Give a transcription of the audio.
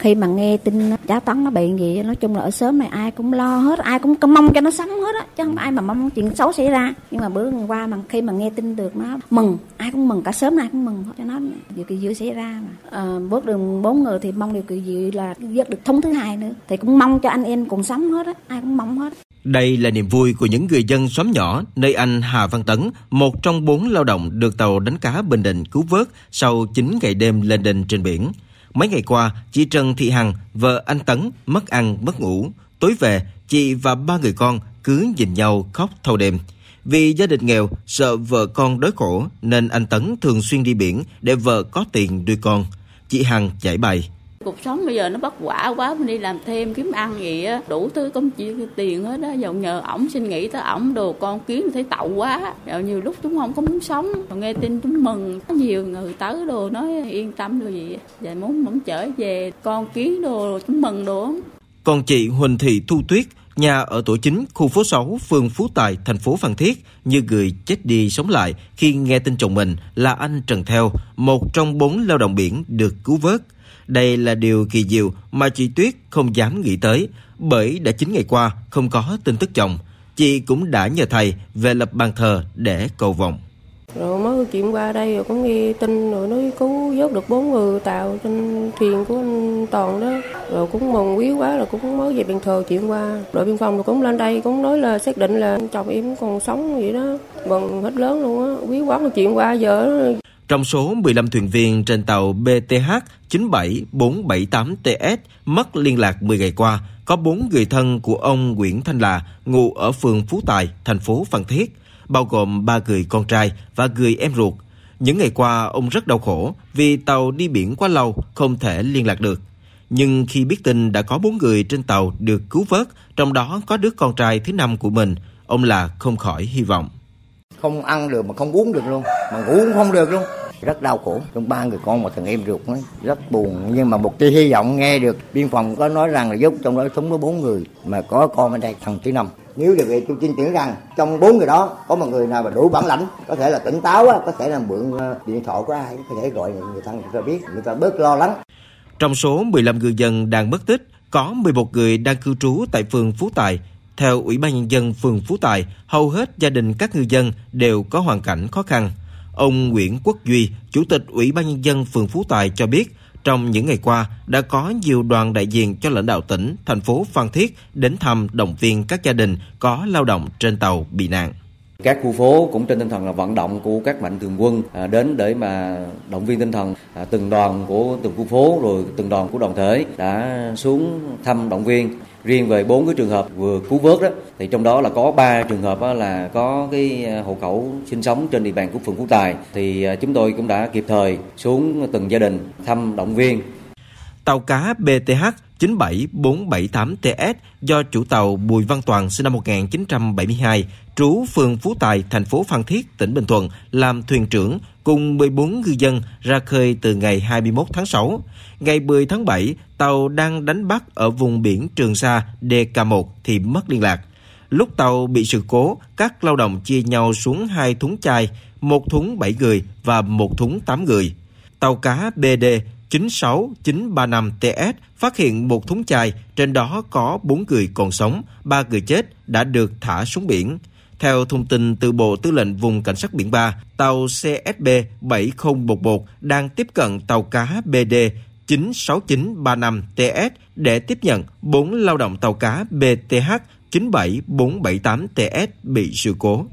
Khi mà nghe tin cháu Tấn nó bị gì, nói chung là ở sớm này ai cũng lo hết, ai cũng mong cho nó sống hết á, chứ không ai mà mong chuyện xấu xảy ra. Nhưng mà bữa qua mà khi mà nghe tin được nó mừng, ai cũng mừng, cả sớm ai cũng mừng cho nó điều kỳ diệu xảy ra mà. À, bước đường bốn người thì mong điều kỳ diệu là giấc được thống thứ hai nữa, thì cũng mong cho anh em cùng sống hết á, ai cũng mong hết. Đây là niềm vui của những người dân xóm nhỏ nơi anh Hà Văn Tấn, một trong bốn lao động được tàu đánh cá Bình Định cứu vớt sau 9 ngày đêm lên đền trên biển. Mấy ngày qua, chị Trần Thị Hằng, vợ anh Tấn, mất ăn, mất ngủ. Tối về, chị và ba người con cứ nhìn nhau khóc thâu đêm. Vì gia đình nghèo, sợ vợ con đói khổ nên anh Tấn thường xuyên đi biển để vợ có tiền nuôi con. Chị Hằng giải bày. Cuộc sống bây giờ nó bất quả quá, mình đi làm thêm kiếm ăn vậy á, đủ thứ công chuyện tiền hết á, dầu nhờ ổng xin nghĩ tới ổng đồ con kiến thấy tậu quá. Dạo nhiều lúc chúng không có muốn sống, còn nghe tin chúng mừng, có nhiều người tới đồ nói yên tâm rồi gì, vậy muốn muốn trở về con kiến đồ chúng mừng đồ. Còn chị Huỳnh Thị Thu Tuyết, nhà ở tổ chính khu phố 6, phường Phú Tài, thành phố Phan Thiết, như người chết đi sống lại khi nghe tin chồng mình là anh Trần Theo, một trong bốn lao động biển được cứu vớt. Đây là điều kỳ diệu mà chị Tuyết không dám nghĩ tới, bởi đã 9 ngày qua không có tin tức chồng. Chị cũng đã nhờ thầy về lập bàn thờ để cầu vọng. Rồi mới chuyện qua đây rồi cũng nghe tin rồi nói cứu vớt được bốn người tàu trên thuyền của anh Toàn đó. Rồi cũng mừng quý quá rồi cũng mới về bàn thờ chuyện qua. Đội biên phòng cũng lên đây cũng nói là xác định là chồng em còn sống vậy đó. Mừng hết lớn luôn á. Quý quá rồi chuyện qua giờ trong số 15 thuyền viên trên tàu BTH 97478TS mất liên lạc 10 ngày qua, có 4 người thân của ông Nguyễn Thanh Là, ngụ ở phường Phú Tài, thành phố Phan Thiết, bao gồm ba người con trai và người em ruột. Những ngày qua, ông rất đau khổ vì tàu đi biển quá lâu, không thể liên lạc được. Nhưng khi biết tin đã có bốn người trên tàu được cứu vớt, trong đó có đứa con trai thứ năm của mình, ông là không khỏi hy vọng. Không ăn được mà không uống được luôn, mà ngủ cũng không được luôn rất đau khổ trong ba người con một thằng em ruột ấy, rất buồn nhưng mà một tia hy vọng nghe được biên phòng có nói rằng là giúp trong đó sống có bốn người mà có con ở đây thằng thứ năm nếu điều vậy tôi tin tưởng rằng trong bốn người đó có một người nào mà đủ bản lãnh có thể là tỉnh táo có thể là mượn ờ, điện thoại của ai có thể gọi người thân người ta biết người ta bớt lo lắng trong số 15 ngư dân đang mất tích có 11 người đang cư trú tại phường Phú Tài theo Ủy ban Nhân dân phường Phú Tài, hầu hết gia đình các ngư dân đều có hoàn cảnh khó khăn. Ông Nguyễn Quốc Duy, Chủ tịch Ủy ban Nhân dân phường Phú Tài cho biết, trong những ngày qua đã có nhiều đoàn đại diện cho lãnh đạo tỉnh, thành phố Phan Thiết đến thăm động viên các gia đình có lao động trên tàu bị nạn. Các khu phố cũng trên tinh thần là vận động của các mạnh thường quân à, đến để mà động viên tinh thần à, từng đoàn của từng khu phố rồi từng đoàn của đoàn thể đã xuống thăm động viên riêng về bốn cái trường hợp vừa cứu vớt đó, thì trong đó là có ba trường hợp là có cái à, hộ khẩu sinh sống trên địa bàn của phường Phú Tài. Thì à, chúng tôi cũng đã kịp thời xuống từng gia đình thăm động viên. Tàu cá BTH 97478TS do chủ tàu Bùi Văn Toàn sinh năm 1972, trú phường Phú Tài, thành phố Phan Thiết, tỉnh Bình Thuận, làm thuyền trưởng cùng 14 ngư dân ra khơi từ ngày 21 tháng 6. Ngày 10 tháng 7, tàu đang đánh bắt ở vùng biển Trường Sa DK1 thì mất liên lạc. Lúc tàu bị sự cố, các lao động chia nhau xuống hai thúng chai, một thúng 7 người và một thúng 8 người. Tàu cá BD 96935TS phát hiện một thúng chai, trên đó có 4 người còn sống, 3 người chết đã được thả xuống biển. Theo thông tin từ Bộ Tư lệnh Vùng Cảnh sát Biển 3, tàu CSB 7011 đang tiếp cận tàu cá BD 96935TS để tiếp nhận 4 lao động tàu cá BTH 97478TS bị sự cố.